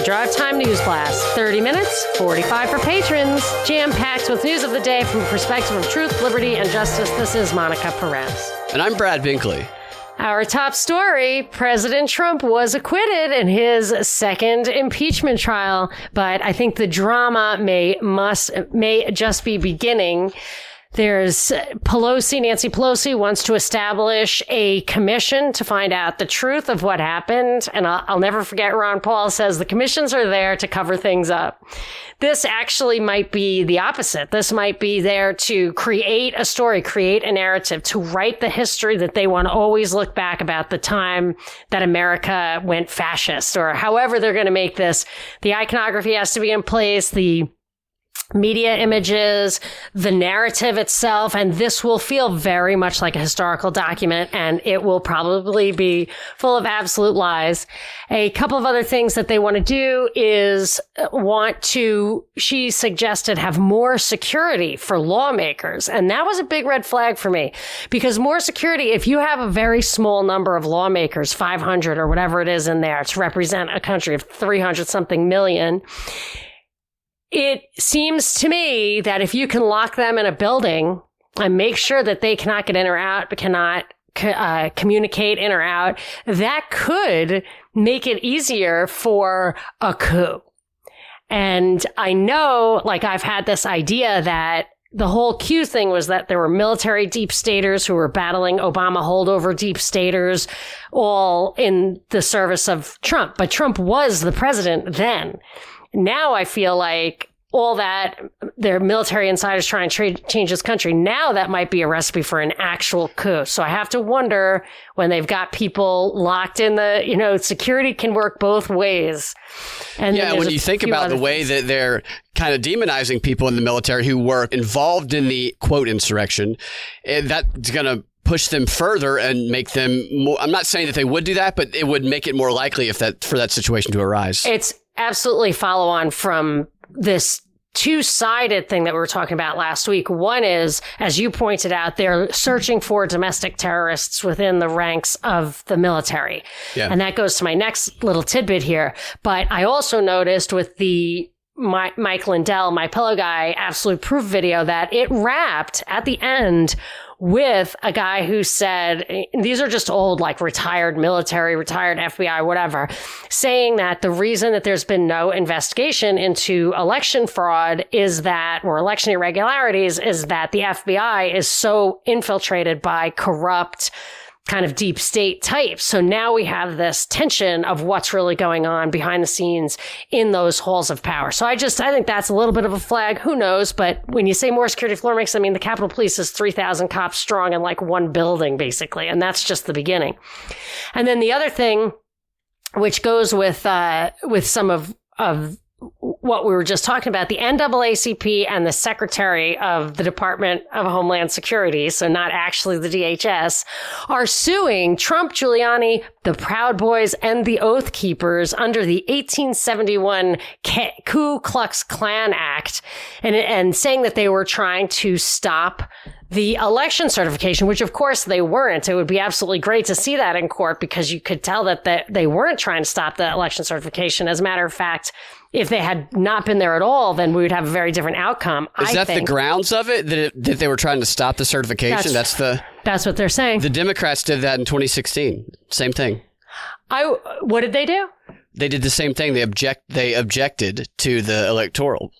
the Drive Time News Blast. 30 minutes, 45 for patrons. Jam packed with news of the day from a perspective of truth, liberty, and justice. This is Monica Perez. And I'm Brad Binkley. Our top story President Trump was acquitted in his second impeachment trial, but I think the drama may must may just be beginning. There's Pelosi, Nancy Pelosi wants to establish a commission to find out the truth of what happened. And I'll, I'll, never forget Ron Paul says the commissions are there to cover things up. This actually might be the opposite. This might be there to create a story, create a narrative, to write the history that they want to always look back about the time that America went fascist or however they're going to make this. The iconography has to be in place. The media images, the narrative itself, and this will feel very much like a historical document and it will probably be full of absolute lies. A couple of other things that they want to do is uh, want to, she suggested have more security for lawmakers. And that was a big red flag for me because more security, if you have a very small number of lawmakers, 500 or whatever it is in there to represent a country of 300 something million, it seems to me that if you can lock them in a building and make sure that they cannot get in or out, but cannot uh, communicate in or out, that could make it easier for a coup. And I know, like, I've had this idea that the whole Q thing was that there were military deep staters who were battling Obama holdover deep staters all in the service of Trump. But Trump was the president then. Now I feel like all that their military insiders trying to trade, change this country. Now that might be a recipe for an actual coup. So I have to wonder when they've got people locked in the, you know, security can work both ways. And yeah, when you think about the way that they're kind of demonizing people in the military who were involved in the quote insurrection, that's going to push them further and make them more I'm not saying that they would do that, but it would make it more likely if that for that situation to arise. It's absolutely follow on from this two sided thing that we were talking about last week. One is, as you pointed out, they're searching for domestic terrorists within the ranks of the military. Yeah. And that goes to my next little tidbit here. But I also noticed with the my, Mike Lindell, my pillow guy, absolute proof video that it wrapped at the end with a guy who said, these are just old, like retired military, retired FBI, whatever, saying that the reason that there's been no investigation into election fraud is that, or election irregularities, is that the FBI is so infiltrated by corrupt, kind of deep state types. So now we have this tension of what's really going on behind the scenes in those halls of power. So I just, I think that's a little bit of a flag. Who knows? But when you say more security floor mix, I mean, the Capitol Police is 3,000 cops strong in like one building, basically. And that's just the beginning. And then the other thing, which goes with, uh, with some of, of what we were just talking about, the NAACP and the Secretary of the Department of Homeland Security, so not actually the DHS, are suing Trump, Giuliani, the Proud Boys, and the Oath Keepers under the 1871 Ku Klux Klan Act and, and saying that they were trying to stop the election certification, which of course they weren't. It would be absolutely great to see that in court because you could tell that they weren't trying to stop the election certification. As a matter of fact, if they had not been there at all, then we would have a very different outcome. Is I that think. the grounds of it that, it that they were trying to stop the certification? That's, that's, the that's what they're saying. The Democrats did that in 2016. Same thing. I what did they do? They did the same thing. They object. They objected to the electoral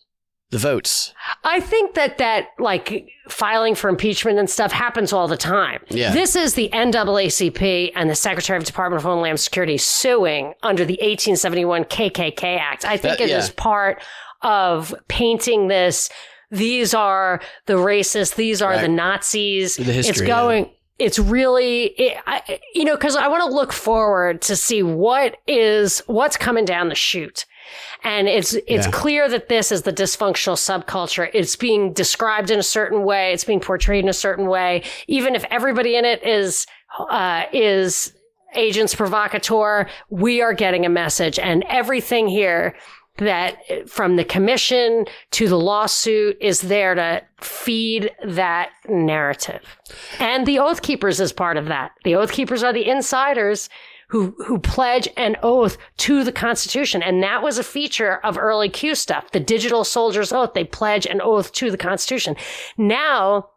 the votes. I think that that like filing for impeachment and stuff happens all the time. Yeah. This is the NAACP and the Secretary of Department of Homeland Security suing under the 1871 KKK Act. I think that, it yeah. is part of painting this. These are the racists. These are right. the Nazis. The history, it's going. Yeah it's really it, I, you know because i want to look forward to see what is what's coming down the chute and it's, it's yeah. clear that this is the dysfunctional subculture. It's being described in a certain way. It's being portrayed in a certain way. Even if everybody in it is, uh, is agents provocateur, we are getting a message and everything here that from the commission to the lawsuit is there to feed that narrative. And the Oath Keepers is part of that. The Oath Keepers are the insiders who, who pledge an oath to the Constitution. And that was a feature of early Q stuff. The digital soldier's oath. They pledge an oath to the Constitution. Now,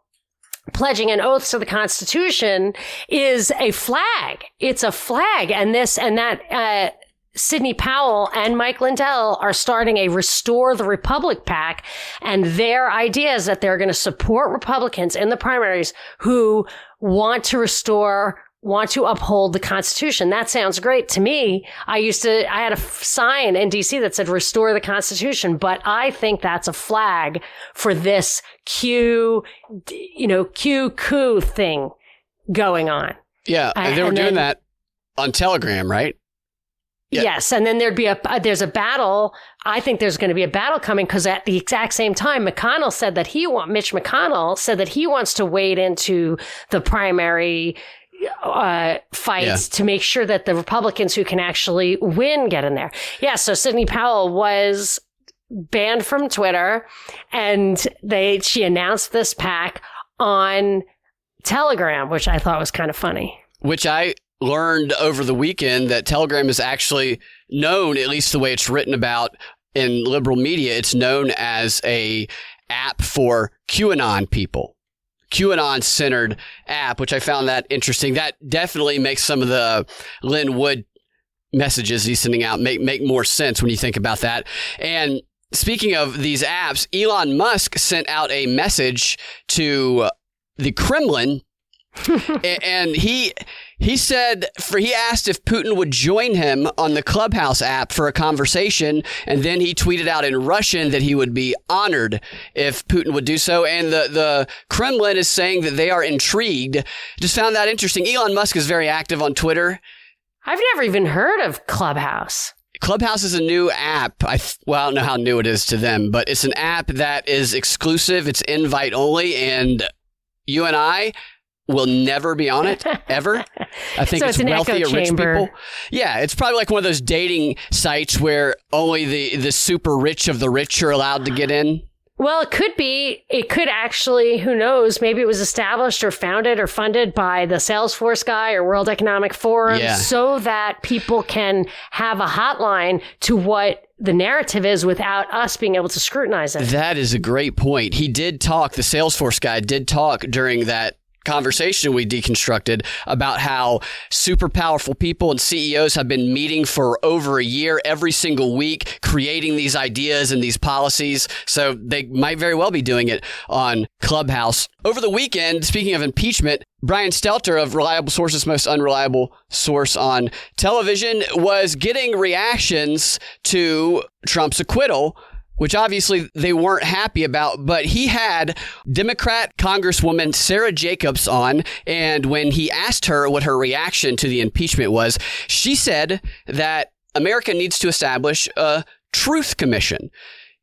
pledging an oath to the Constitution is a flag. It's a flag. And this and that, uh, Sidney Powell and Mike Lindell are starting a Restore the Republic pack, and their idea is that they're going to support Republicans in the primaries who want to restore want to uphold the Constitution. That sounds great to me. I used to, I had a sign in DC that said restore the Constitution, but I think that's a flag for this Q, you know, Q coup thing going on. Yeah. And they were doing then, that on Telegram, right? Yeah. Yes, and then there'd be a there's a battle. I think there's going to be a battle coming because at the exact same time, McConnell said that he want Mitch McConnell said that he wants to wade into the primary uh, fights yeah. to make sure that the Republicans who can actually win get in there. Yeah, so Sidney Powell was banned from Twitter, and they she announced this pack on Telegram, which I thought was kind of funny. Which I learned over the weekend that Telegram is actually known, at least the way it's written about in liberal media, it's known as a app for QAnon people. QAnon centered app, which I found that interesting. That definitely makes some of the Lin Wood messages he's sending out make, make more sense when you think about that. And speaking of these apps, Elon Musk sent out a message to the Kremlin and he he said for he asked if Putin would join him on the Clubhouse app for a conversation, and then he tweeted out in Russian that he would be honored if Putin would do so. And the the Kremlin is saying that they are intrigued. Just found that interesting. Elon Musk is very active on Twitter. I've never even heard of Clubhouse. Clubhouse is a new app. I well, I don't know how new it is to them, but it's an app that is exclusive. It's invite only, and you and I will never be on it ever. I think so it's, it's wealthy or rich people. Yeah, it's probably like one of those dating sites where only the the super rich of the rich are allowed to get in. Well, it could be. It could actually. Who knows? Maybe it was established or founded or funded by the Salesforce guy or World Economic Forum, yeah. so that people can have a hotline to what the narrative is without us being able to scrutinize it. That is a great point. He did talk. The Salesforce guy did talk during that conversation we deconstructed about how super powerful people and CEOs have been meeting for over a year every single week, creating these ideas and these policies. So they might very well be doing it on Clubhouse. Over the weekend, speaking of impeachment, Brian Stelter of Reliable Sources' most unreliable source on television was getting reactions to Trump's acquittal which obviously they weren't happy about. But he had Democrat Congresswoman Sara Jacobs on, and when he asked her what her reaction to the impeachment was, she said that America needs to establish a truth commission.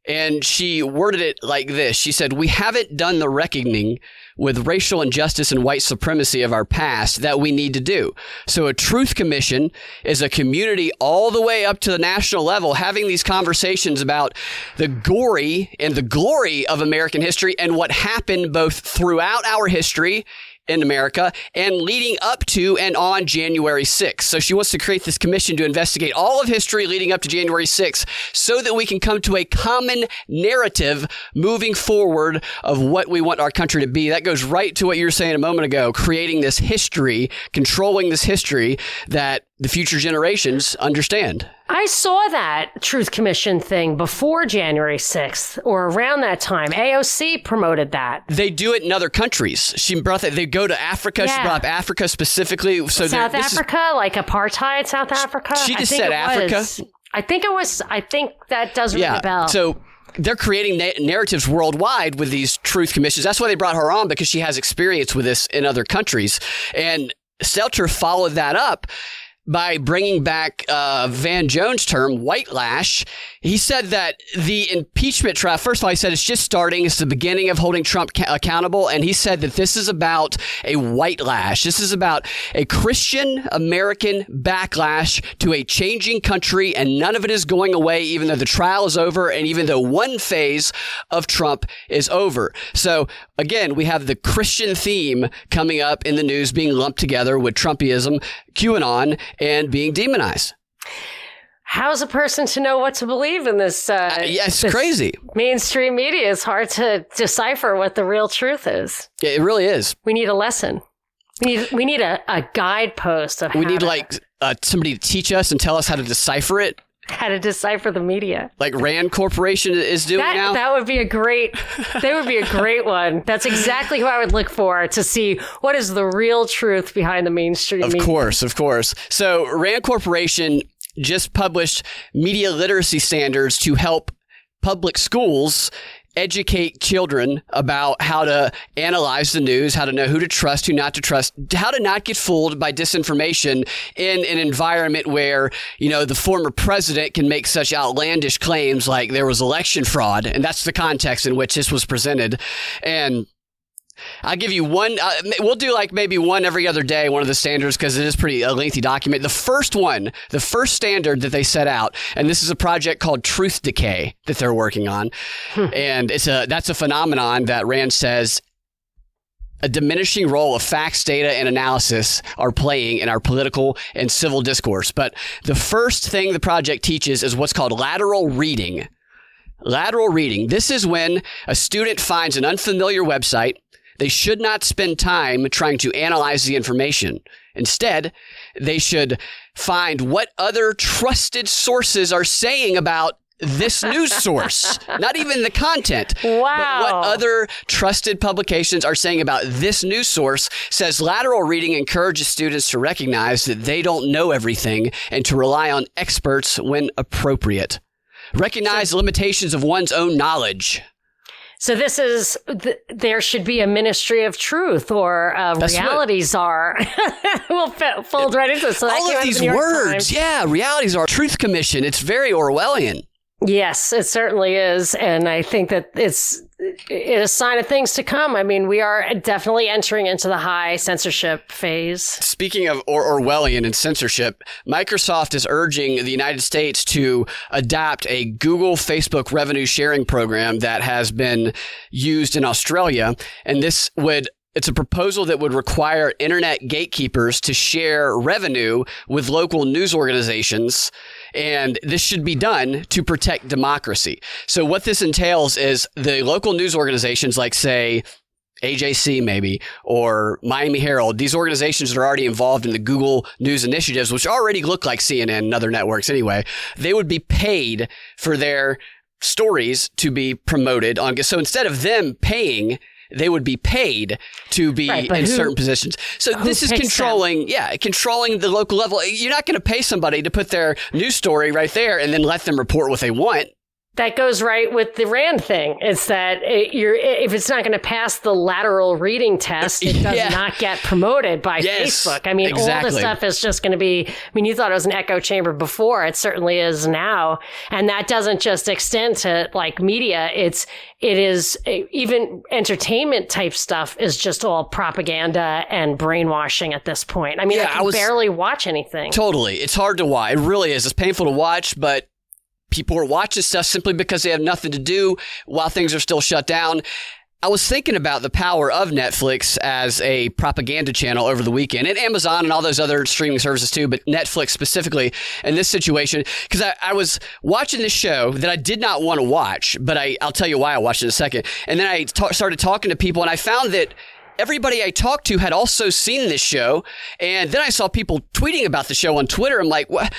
And she worded it like this. She said, We haven't done the reckoning with racial injustice and white supremacy of our past that we need to do. So a truth commission is a community all the way up to the national level having these conversations about the gory and the glory of American history and what happened both throughout our history in America and leading up to and on January 6th. So she wants to create this commission to investigate all of history leading up to January 6th so that we can come to a common narrative moving forward of what we want our country to be. That goes right to what you were saying a moment ago, creating this history, controlling this history that the future generations understand. I saw that Truth Commission thing before January 6th or around that time. AOC promoted that. They do it in other countries. She brought that, they go to Africa. Yeah. She brought up Africa specifically. So South Africa, is, like apartheid South Africa? She just said Africa. Was. I think it was, I think that does ring yeah. a bell. So they're creating na- narratives worldwide with these truth commissions. That's why they brought her on because she has experience with this in other countries. And Stelter followed that up by bringing back uh, Van Jones' term, white lash. He said that the impeachment trial, first of all, he said it's just starting. It's the beginning of holding Trump ca- accountable. And he said that this is about a white lash. This is about a Christian American backlash to a changing country. And none of it is going away, even though the trial is over and even though one phase of Trump is over. So again, we have the Christian theme coming up in the news being lumped together with Trumpism, QAnon, and being demonized. How's a person to know what to believe in this? Uh, uh, yeah, it's crazy. Mainstream media is hard to decipher what the real truth is. Yeah, it really is. We need a lesson. We need we need a, a guidepost of. We need to, like uh, somebody to teach us and tell us how to decipher it. How to decipher the media, like Rand Corporation is doing that, now. That would be a great. that would be a great one. That's exactly who I would look for to see what is the real truth behind the mainstream. Of media. course, of course. So Rand Corporation just published media literacy standards to help public schools educate children about how to analyze the news, how to know who to trust, who not to trust, how to not get fooled by disinformation in an environment where, you know, the former president can make such outlandish claims like there was election fraud. And that's the context in which this was presented. And I'll give you one. Uh, we'll do like maybe one every other day, one of the standards, because it is pretty a lengthy document. The first one, the first standard that they set out, and this is a project called Truth Decay that they're working on, hmm. and it's a that's a phenomenon that Rand says a diminishing role of facts, data, and analysis are playing in our political and civil discourse. But the first thing the project teaches is what's called lateral reading. Lateral reading. This is when a student finds an unfamiliar website they should not spend time trying to analyze the information. Instead, they should find what other trusted sources are saying about this news source, not even the content. Wow. But what other trusted publications are saying about this news source says lateral reading encourages students to recognize that they don't know everything and to rely on experts when appropriate. Recognize so, limitations of one's own knowledge. So this is th- there should be a ministry of truth or uh, realities what, are. we'll fold right into this. So all of these words, yeah, realities are truth commission. It's very Orwellian. Yes, it certainly is, and I think that it's it is a sign of things to come. I mean, we are definitely entering into the high censorship phase. Speaking of or- Orwellian and censorship, Microsoft is urging the United States to adopt a Google Facebook revenue sharing program that has been used in Australia, and this would it's a proposal that would require internet gatekeepers to share revenue with local news organizations. And this should be done to protect democracy. So what this entails is the local news organizations like say AJC maybe or Miami Herald, these organizations that are already involved in the Google News initiatives, which already look like CNN and other networks anyway, they would be paid for their stories to be promoted on. So instead of them paying they would be paid to be right, in who, certain positions. So this is controlling, them? yeah, controlling the local level. You're not going to pay somebody to put their news story right there and then let them report what they want that goes right with the Rand thing. It's that it, you're if it's not going to pass the lateral reading test, it does yeah. not get promoted by yes, Facebook. I mean, exactly. all this stuff is just going to be. I mean, you thought it was an echo chamber before; it certainly is now, and that doesn't just extend to like media. It's it is even entertainment type stuff is just all propaganda and brainwashing at this point. I mean, yeah, I can I was, barely watch anything. Totally, it's hard to watch. It really is. It's painful to watch, but people are watching stuff simply because they have nothing to do while things are still shut down. I was thinking about the power of Netflix as a propaganda channel over the weekend and Amazon and all those other streaming services too, but Netflix specifically in this situation, because I, I, was watching this show that I did not want to watch, but I, will tell you why I watched it in a second. And then I ta- started talking to people and I found that everybody I talked to had also seen this show. And then I saw people tweeting about the show on Twitter. I'm like, what?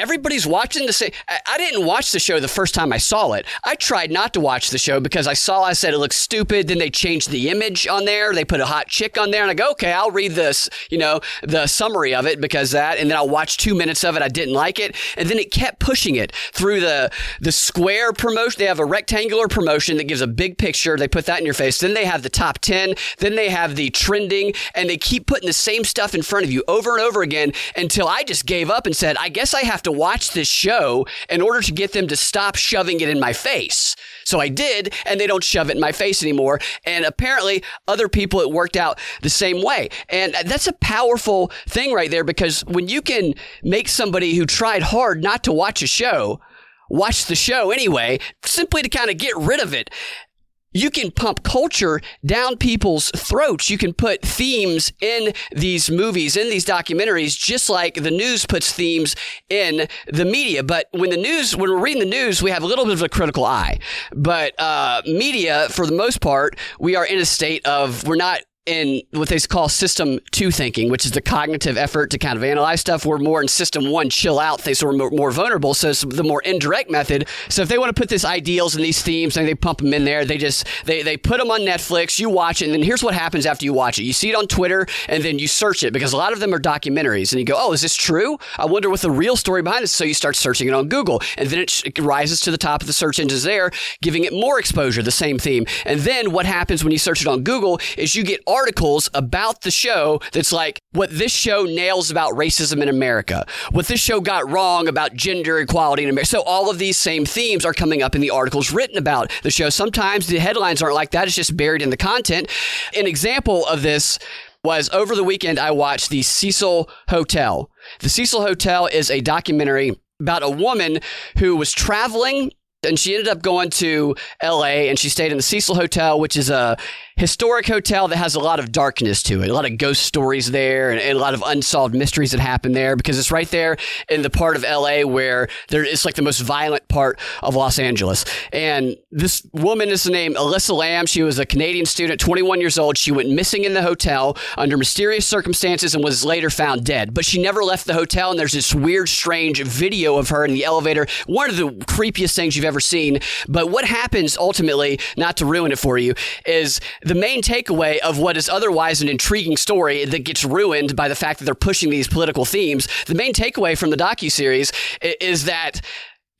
Everybody's watching the same. I didn't watch the show the first time I saw it. I tried not to watch the show because I saw, I said it looks stupid. Then they changed the image on there. They put a hot chick on there. And I go, okay, I'll read this, you know, the summary of it because that. And then I'll watch two minutes of it. I didn't like it. And then it kept pushing it through the, the square promotion. They have a rectangular promotion that gives a big picture. They put that in your face. Then they have the top 10. Then they have the trending and they keep putting the same stuff in front of you over and over again until I just gave up and said, I guess I have to to watch this show in order to get them to stop shoving it in my face. So I did, and they don't shove it in my face anymore. And apparently, other people it worked out the same way. And that's a powerful thing right there because when you can make somebody who tried hard not to watch a show watch the show anyway, simply to kind of get rid of it you can pump culture down people's throats. You can put themes in these movies, in these documentaries, just like the news puts themes in the media. But when the news, when we're reading the news, we have a little bit of a critical eye. But uh, media, for the most part, we are in a state of we're not in what they call system two thinking, which is the cognitive effort to kind of analyze stuff. We're more in system one, chill out. They sort of more, more vulnerable. So it's the more indirect method. So if they want to put these ideals and these themes and they pump them in there, they just, they, they put them on Netflix, you watch it. And then here's what happens after you watch it. You see it on Twitter and then you search it because a lot of them are documentaries and you go, Oh, is this true? I wonder what the real story behind this. So you start searching it on Google and then it, it rises to the top of the search engines there, giving it more exposure, the same theme. And then what happens when you search it on Google is you get articles about the show that's like what this show nails about racism in America, what this show got wrong about gender equality in America. So all of these same themes are coming up in the articles written about the show. Sometimes the headlines aren't like that, it's just buried in the content. An example of this was over the weekend, I watched the Cecil Hotel. The Cecil Hotel is a documentary about a woman who was traveling and she ended up going to LA and she stayed in the Cecil Hotel, which is a historic hotel that has a lot of darkness to it, a lot of ghost stories there, and, and, a lot of unsolved mysteries that happen there because it's right there in the part of LA where there is like the most violent part of Los Angeles. And this woman is named Elisa Lam. She was a Canadian student, 21 years old. She went missing in the hotel under mysterious circumstances and was later found dead. But she never left the hotel. And there's this weird, strange video of her in the elevator. One of the creepiest things you've ever seen. But what happens ultimately, not to ruin it for you, is the main takeaway of what is otherwise an intriguing story that gets ruined by the fact that they're pushing these political themes. The main takeaway from the docu series is that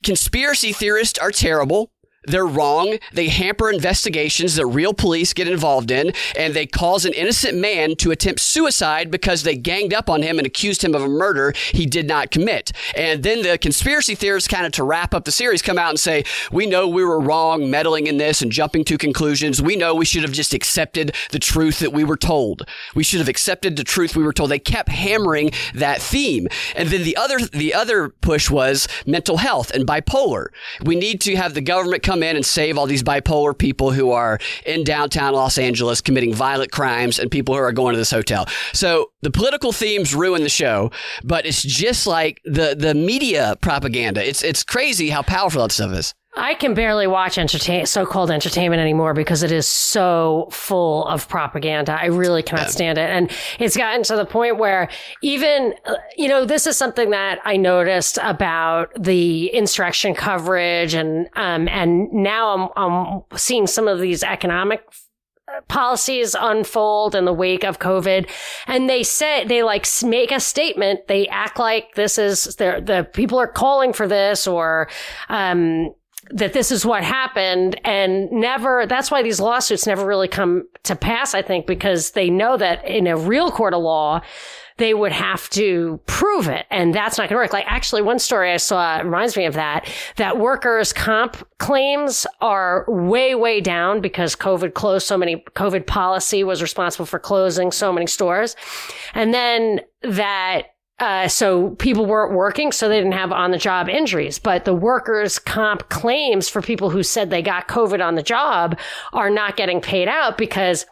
conspiracy theorists are terrible. They're wrong. They hamper investigations that real police get involved in, and they cause an innocent man to attempt suicide because they ganged up on him and accused him of a murder he did not commit. And then the conspiracy theorists, kind of to wrap up the series, come out and say, We know we were wrong meddling in this and jumping to conclusions. We know we should have just accepted the truth that we were told. We should have accepted the truth we were told. They kept hammering that theme. And then the other, the other push was mental health and bipolar. We need to have the government come in and save all these bipolar people who are in downtown Los Angeles committing violent crimes and people who are going to this hotel. So the political themes ruin the show, but it's just like the the media propaganda. It's it's crazy how powerful that stuff is. I can barely watch entertain so-called entertainment anymore because it is so full of propaganda. I really cannot stand it. And it's gotten to the point where even, uh, you know, this is something that I noticed about the insurrection coverage and, um, and now I'm, I'm seeing some of these economic uh, policies unfold in the wake of COVID. And they say, they like make a statement. They act like this is, the people are calling for this or, um, that this is what happened and never that's why these lawsuits never really come to pass i think because they know that in a real court of law they would have to prove it and that's not going to work. Like actually one story i saw reminds me of that that workers comp claims are way way down because covid closed so many covid policy was responsible for closing so many stores. And then that uh, so people weren't working, so they didn't have on the job injuries. But the workers' comp claims for people who said they got COVID on the job are not getting paid out because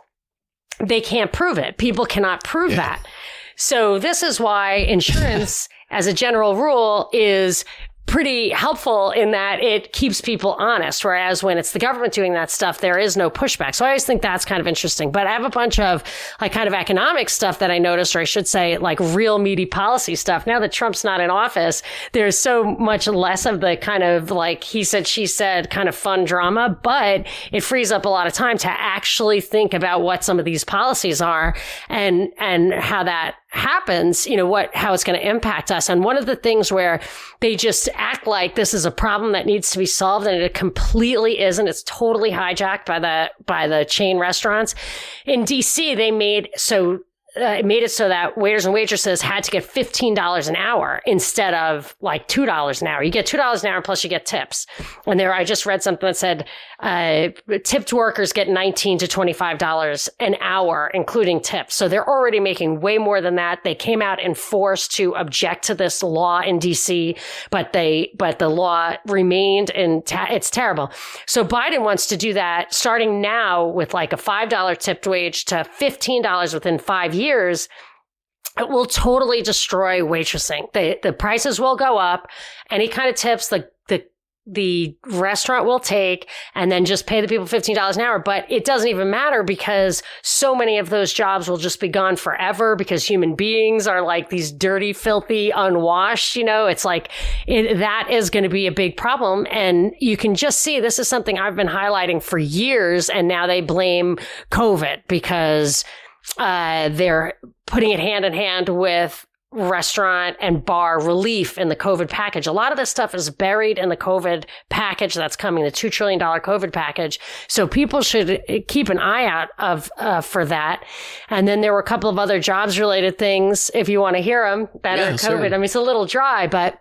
they can't prove it. People cannot prove yeah. that. So this is why insurance, as a general rule, is pretty helpful in that it keeps people honest. Whereas when it's the government doing that stuff, there is no pushback. So I always think that's kind of interesting. But I have a bunch of like kind of economic stuff that I noticed, or I should say like real meaty policy stuff. Now that Trump's not in office, there's so much less of the kind of like he said, she said kind of fun drama, but it frees up a lot of time to actually think about what some of these policies are and, and how that happens, you know, what, how it's going to impact us. And one of the things where they just act like this is a problem that needs to be solved and it completely isn't. It's totally hijacked by the, by the chain restaurants. In DC, they made, so uh, it made it so that waiters and waitresses had to get $15 an hour instead of like $2 an hour. You get $2 an hour plus you get tips. And there, I just read something that said, uh, tipped workers get 19 to $25 an hour, including tips. So they're already making way more than that. They came out in force to object to this law in DC, but they, but the law remained and ta- it's terrible. So Biden wants to do that starting now with like a $5 tipped wage to $15 within five years years, it will totally destroy waitressing. The the prices will go up. Any kind of tips the the the restaurant will take and then just pay the people $15 an hour. But it doesn't even matter because so many of those jobs will just be gone forever because human beings are like these dirty, filthy, unwashed. You know, it's like it, that is going to be a big problem. And you can just see this is something I've been highlighting for years. And now they blame COVID because uh, they're putting it hand in hand with restaurant and bar relief in the COVID package. A lot of this stuff is buried in the COVID package that's coming, the $2 trillion COVID package. So people should keep an eye out of, uh, for that. And then there were a couple of other jobs related things, if you want to hear them, that yeah, are COVID. Sure. I mean, it's a little dry, but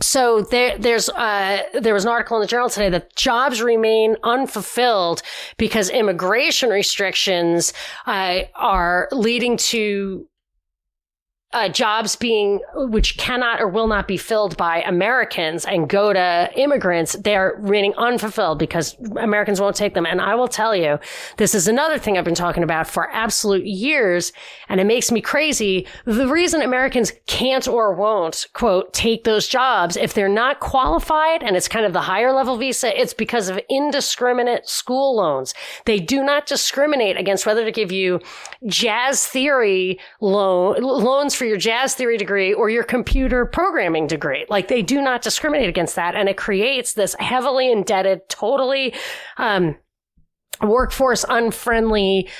so there, there's uh, there was an article in the journal today that jobs remain unfulfilled because immigration restrictions uh, are leading to uh, jobs being which cannot or will not be filled by Americans and go to immigrants, they're remaining unfulfilled because Americans won't take them. And I will tell you, this is another thing I've been talking about for absolute years, and it makes me crazy. The reason Americans can't or won't quote take those jobs if they're not qualified and it's kind of the higher level visa, it's because of indiscriminate school loans. They do not discriminate against whether to give you jazz theory loan loans for for your jazz theory degree or your computer programming degree. Like they do not discriminate against that. And it creates this heavily indebted, totally, um, workforce unfriendly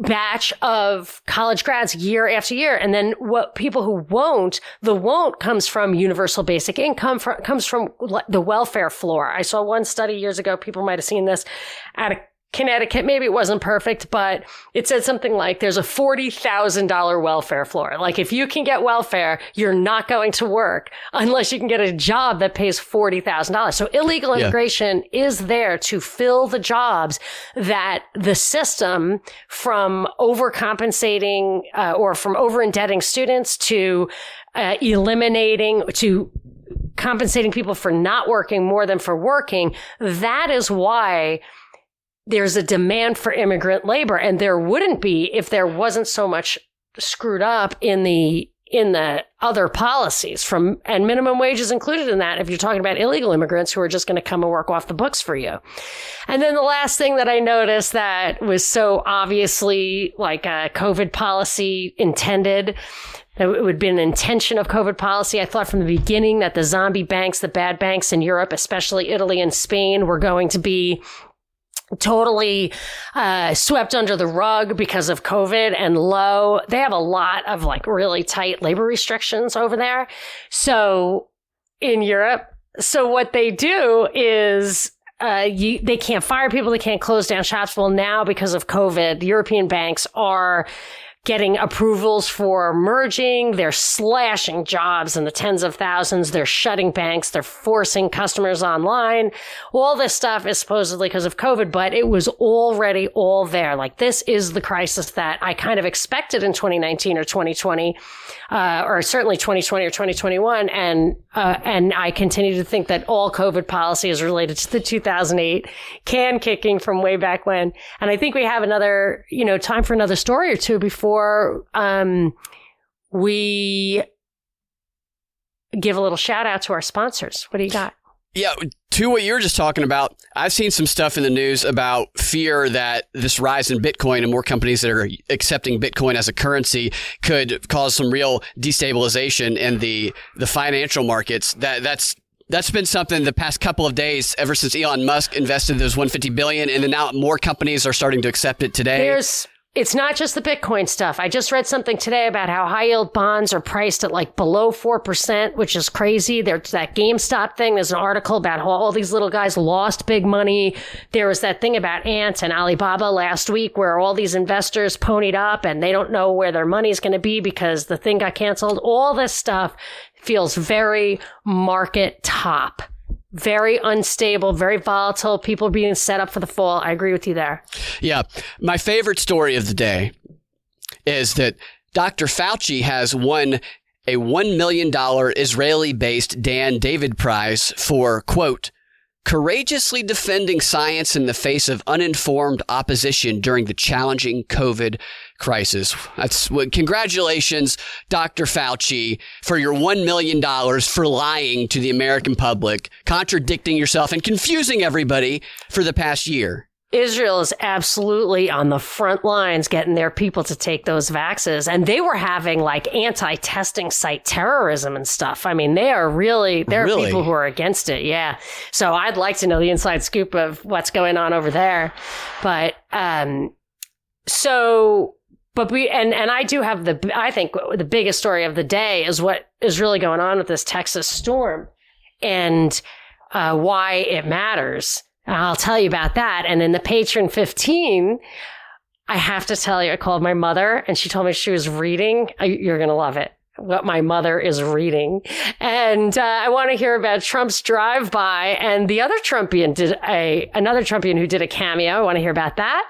batch of college grads year after year. And then what people who won't, the won't comes from universal basic income, from, comes from the welfare floor. I saw one study years ago. People might have seen this at a Connecticut, maybe it wasn't perfect, but it said something like there's a $40,000 welfare floor. Like if you can get welfare, you're not going to work unless you can get a job that pays $40,000. So illegal immigration yeah. is there to fill the jobs that the system from overcompensating uh, or from over indebting students to uh, eliminating to compensating people for not working more than for working. That is why there's a demand for immigrant labor and there wouldn't be if there wasn't so much screwed up in the in the other policies from and minimum wages included in that if you're talking about illegal immigrants who are just going to come and work off the books for you. And then the last thing that I noticed that was so obviously like a COVID policy intended it would be an intention of COVID policy. I thought from the beginning that the zombie banks, the bad banks in Europe, especially Italy and Spain, were going to be totally uh, swept under the rug because of COVID and low. They have a lot of like really tight labor restrictions over there. So in Europe, so what they do is uh, you, they can't fire people, they can't close down shops. Well, now because of COVID, European banks are getting approvals for merging. They're slashing jobs in the tens of thousands. They're shutting banks. They're forcing customers online. All this stuff is supposedly because of COVID, but it was already all there. Like this is the crisis that I kind of expected in 2019 or 2020, uh, or certainly 2020 or 2021. And, uh, and I continue to think that all COVID policy is related to the 2008 can kicking from way back when. And I think we have another, you know, time for another story or two before before um, we give a little shout out to our sponsors. What do you got? Yeah, to what you were just talking about, I've seen some stuff in the news about fear that this rise in Bitcoin and more companies that are accepting Bitcoin as a currency could cause some real destabilization in the the financial markets. That that's that's been something the past couple of days ever since Elon Musk invested those 150 billion and then now more companies are starting to accept it today. There's it's not just the Bitcoin stuff. I just read something today about how high yield bonds are priced at like below 4%, which is crazy. There's that GameStop thing. There's an article about how all these little guys lost big money. There was that thing about Ant and Alibaba last week where all these investors ponied up and they don't know where their money is going to be because the thing got canceled. All this stuff feels very market top very unstable, very volatile, people being set up for the fall. I agree with you there. Yeah. My favorite story of the day is that Dr. Fauci has won a $1 million Israeli based Dan David Prize for, quote, courageously defending science in the face of uninformed opposition during the challenging COVID crisis. That's what, congratulations, Dr. Fauci, for your $1 million for lying to the American public, contradicting yourself and confusing everybody for the past year. Israel is absolutely on the front lines getting their people to take those vaxes. And they were having like anti testing site terrorism and stuff. I mean, they are really, there are really? people who are against it. Yeah. So I'd like to know the inside scoop of what's going on over there. But, um, so, but we, and, and I do have the, I think the biggest story of the day is what is really going on with this Texas storm and, uh, why it matters. I'll tell you about that. And in the patron 15, I have to tell you, I called my mother and she told me she was reading. You're going to love it. What my mother is reading. And uh, I want to hear about Trump's drive by and the other Trumpian did a, another Trumpian who did a cameo. I want to hear about that.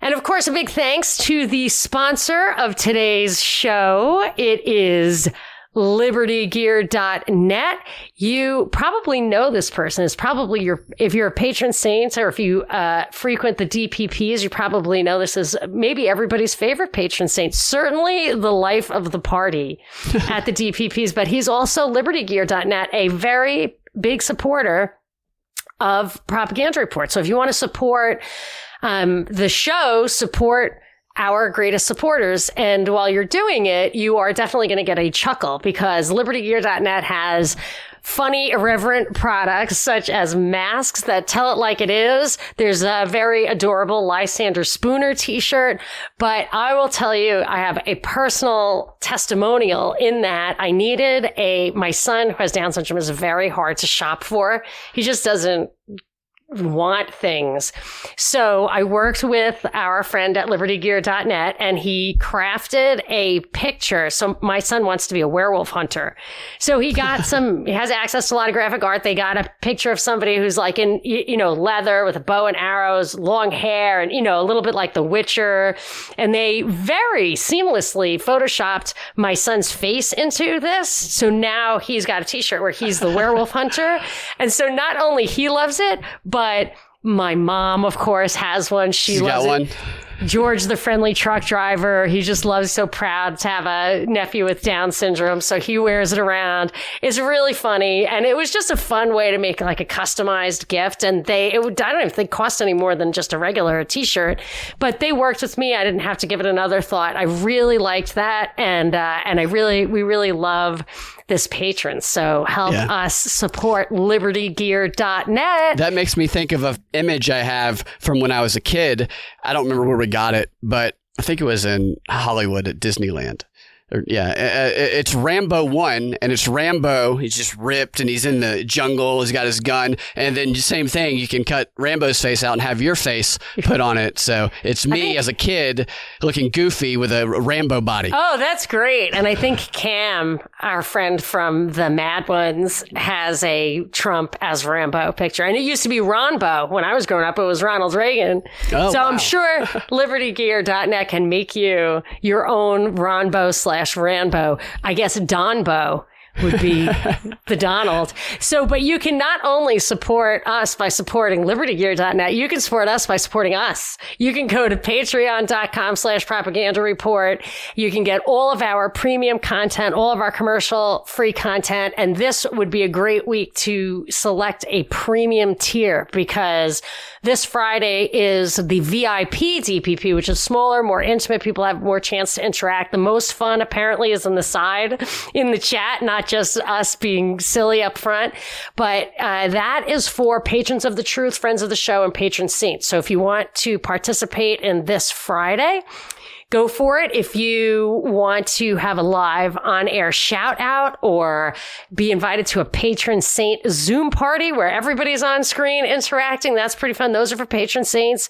And of course, a big thanks to the sponsor of today's show. It is libertygear.net. You probably know this person. It's probably your, if you're a patron saint or if you uh, frequent the DPPs, you probably know this is maybe everybody's favorite patron saint. Certainly the life of the party at the DPPs, but he's also libertygear.net, a very big supporter of propaganda reports. So if you want to support um, the show, support our greatest supporters. And while you're doing it, you are definitely going to get a chuckle because libertygear.net has funny, irreverent products such as masks that tell it like it is. There's a very adorable Lysander Spooner t-shirt, but I will tell you, I have a personal testimonial in that I needed a, my son who has Down syndrome is very hard to shop for. He just doesn't want things. So I worked with our friend at libertygear.net and he crafted a picture. So my son wants to be a werewolf hunter. So he got some, he has access to a lot of graphic art. They got a picture of somebody who's like in, you know, leather with a bow and arrows, long hair, and, you know, a little bit like the Witcher. And they very seamlessly photoshopped my son's face into this. So now he's got a t-shirt where he's the werewolf hunter. And so not only he loves it, but but my mom, of course, has one. She She's loves got one. George, the friendly truck driver, he just loves so proud to have a nephew with Down syndrome. So he wears it around. It's really funny. And it was just a fun way to make like a customized gift. And they, it would, I don't even think cost any more than just a regular t-shirt, but they worked with me. I didn't have to give it another thought. I really liked that. And, uh, and I really, we really love this patron. So help yeah. us support libertygear.net. That makes me think of an image I have from when I was a kid. I don't remember where we got it, but I think it was in Hollywood at Disneyland yeah, uh, uh, it's Rambo one, and it's Rambo. He's just ripped, and he's in the jungle. He's got his gun, and then same thing. You can cut Rambo's face out and have your face put on it. So it's me think, as a kid looking goofy with a Rambo body. Oh, that's great! And I think Cam, our friend from the Mad Ones, has a Trump as Rambo picture, and it used to be Ronbo when I was growing up. It was Ronald Reagan. Oh, so wow. I'm sure LibertyGear.net can make you your own Ronbo slash slash Rambo. I guess Donbo would be the Donald. So, but you can not only support us by supporting libertygear.net, you can support us by supporting us. You can go to patreon.com slash propaganda report. You can get all of our premium content, all of our commercial free content. And this would be a great week to select a premium tier because this Friday is the VIP DPP, which is smaller, more intimate. People have more chance to interact. The most fun apparently is on the side in the chat, not not just us being silly up front. But uh, that is for patrons of the truth, friends of the show, and patron saints. So if you want to participate in this Friday, go for it. If you want to have a live on air shout out or be invited to a patron saint Zoom party where everybody's on screen interacting, that's pretty fun. Those are for patron saints.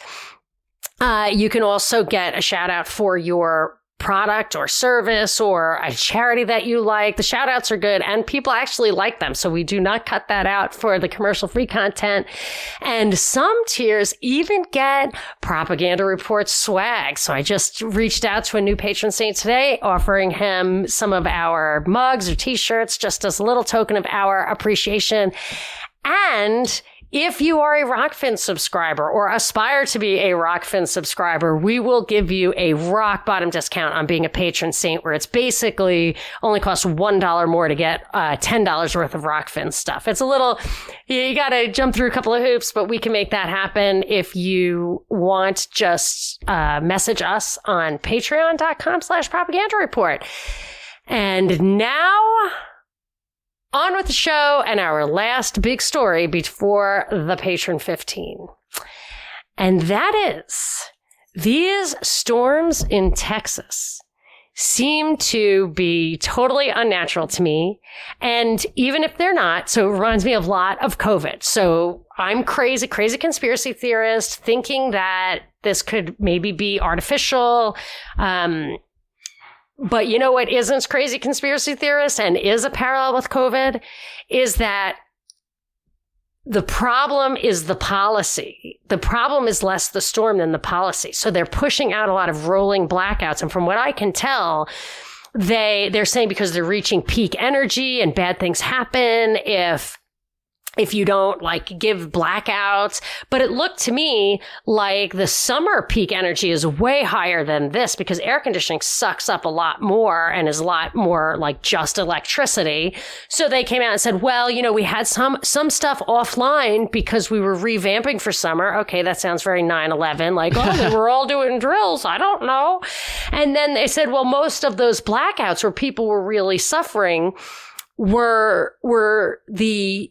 Uh, you can also get a shout out for your product or service or a charity that you like. The shout outs are good and people actually like them. So we do not cut that out for the commercial free content. And some tiers even get propaganda report swag. So I just reached out to a new patron saint today offering him some of our mugs or t-shirts just as a little token of our appreciation. And if you are a Rokfin subscriber or aspire to be a Rokfin subscriber, we will give you a rock bottom discount on being a patron saint where it's basically only costs $1 more to get uh, $10 worth of Rokfin stuff. It's a little, you got to jump through a couple of hoops, but we can make that happen. If you want, just uh, message us on patreon.com slash propaganda report. And now on with the show and our last big story before the patron 15. And that is these storms in Texas seem to be totally unnatural to me. And even if they're not, so it reminds me a lot of COVID. So I'm crazy, crazy conspiracy theorist thinking that this could maybe be artificial. Um, but you know what isn't crazy conspiracy theorist and is a parallel with COVID is that the problem is the policy. The problem is less the storm than the policy. So they're pushing out a lot of rolling blackouts. And from what I can tell, they, they're saying because they're reaching peak energy and bad things happen if if you don't like give blackouts. But it looked to me like the summer peak energy is way higher than this because air conditioning sucks up a lot more and is a lot more like just electricity. So they came out and said, well, you know, we had some, some stuff offline because we were revamping for summer. Okay. That sounds very 9-11. Like, oh, they were all doing drills. I don't know. And then they said, well, most of those blackouts where people were really suffering were, were the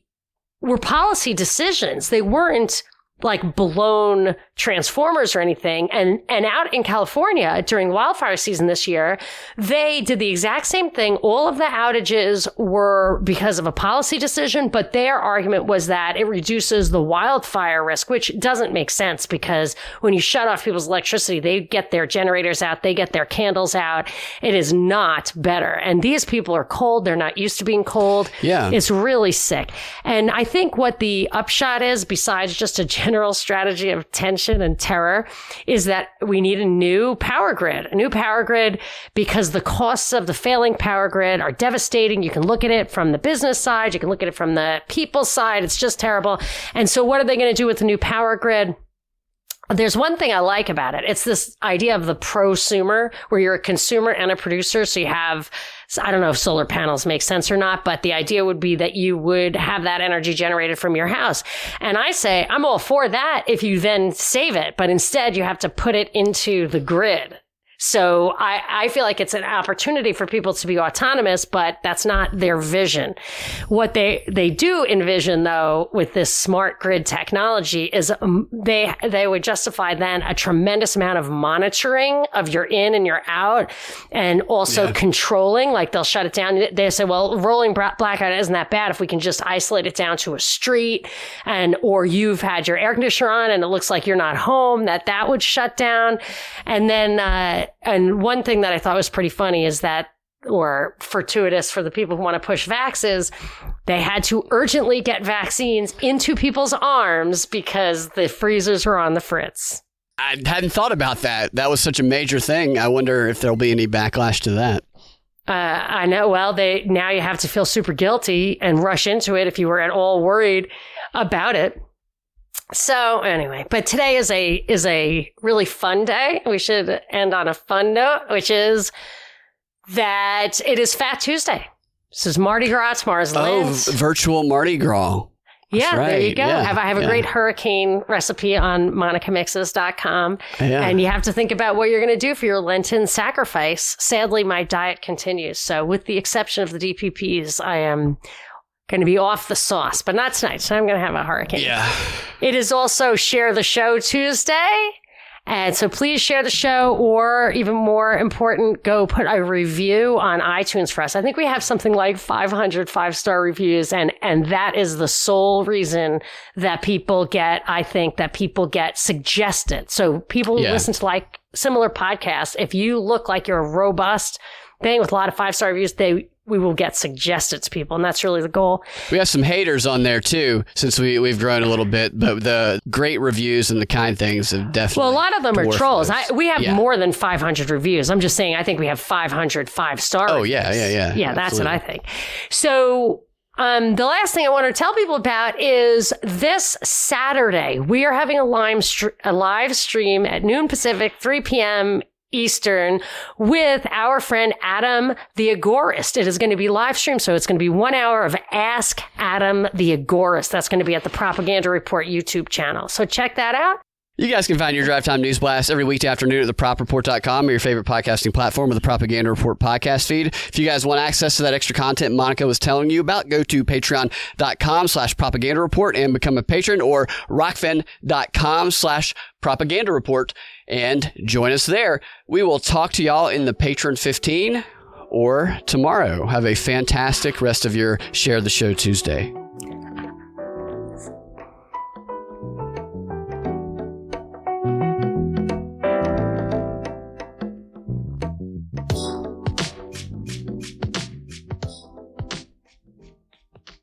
were policy decisions. They weren't like blown transformers or anything. And, and out in California during wildfire season this year, they did the exact same thing. All of the outages were because of a policy decision, but their argument was that it reduces the wildfire risk, which doesn't make sense because when you shut off people's electricity, they get their generators out, they get their candles out. It is not better. And these people are cold. They're not used to being cold. Yeah. It's really sick. And I think what the upshot is, besides just a general strategy of tension and terror is that we need a new power grid, a new power grid because the costs of the failing power grid are devastating. You can look at it from the business side. You can look at it from the people side. It's just terrible. And so what are they going to do with the new power grid? There's one thing I like about it. It's this idea of the prosumer where you're a consumer and a producer. So you have I don't know if solar panels make sense or not, but the idea would be that you would have that energy generated from your house. And I say, I'm all for that if you then save it, but instead you have to put it into the grid. So I, I feel like it's an opportunity for people to be autonomous, but that's not their vision. What they, they do envision though with this smart grid technology is um, they, they would justify then a tremendous amount of monitoring of your in and your out and also yeah. controlling, like they'll shut it down. They say, well, rolling blackout isn't that bad if we can just isolate it down to a street and, or you've had your air conditioner on and it looks like you're not home, that that would shut down. And then, uh, and one thing that I thought was pretty funny is that, or fortuitous for the people who want to push vaxes, they had to urgently get vaccines into people's arms because the freezers were on the fritz. I hadn't thought about that. That was such a major thing. I wonder if there'll be any backlash to that. Uh, I know. Well, they now you have to feel super guilty and rush into it if you were at all worried about it. So anyway, but today is a is a really fun day. We should end on a fun note, which is that it is Fat Tuesday. This is Mardi Gras tomorrow's Oh, virtual Mardi Gras. Yeah, right. there you go. Yeah, I have, I have a yeah. great hurricane recipe on monicamixes.com. Yeah. And you have to think about what you're going to do for your Lenten sacrifice. Sadly, my diet continues. So, with the exception of the DPPs, I am going to be off the sauce, but not tonight. So, I'm going to have a hurricane. Yeah. It is also Share the Show Tuesday. And so please share the show, or even more important, go put a review on iTunes for us. I think we have something like 500 five star reviews, and, and that is the sole reason that people get, I think, that people get suggested. So people who Yeah. listen to like similar podcasts, if you look like you're a robust thing with a lot of five star reviews, they, we will get suggested to people. And that's really the goal. We have some haters on there too, since we, we've grown a little bit, but the great reviews and the kind things have definitely. Well, a lot of them are trolls. I, we have Yeah. more than 500 reviews. I'm just saying, I think we have 500 five star. Oh, yeah, yeah, yeah. Yeah, that's what I think. So, um, the last thing I want to tell people about is this Saturday we are having a live a live stream at noon Pacific, 3 p.m. Eastern with our friend Adam the Agorist. It is going to be live streamed, so it's going to be one hour of Ask Adam the Agorist. That's going to be at the Propaganda Report YouTube channel. So check that out. You guys can find your Drive Time News Blast every weekday afternoon at thepropreport.com or your favorite podcasting platform or the Propaganda Report podcast feed. If you guys want access to that extra content Monica was telling you about, go to patreon.com slash propaganda report and become a patron or rokfin.com slash propaganda report and join us there. We will talk to y'all in the Patron 15 or tomorrow. Have a fantastic rest of your Share the Show Tuesday.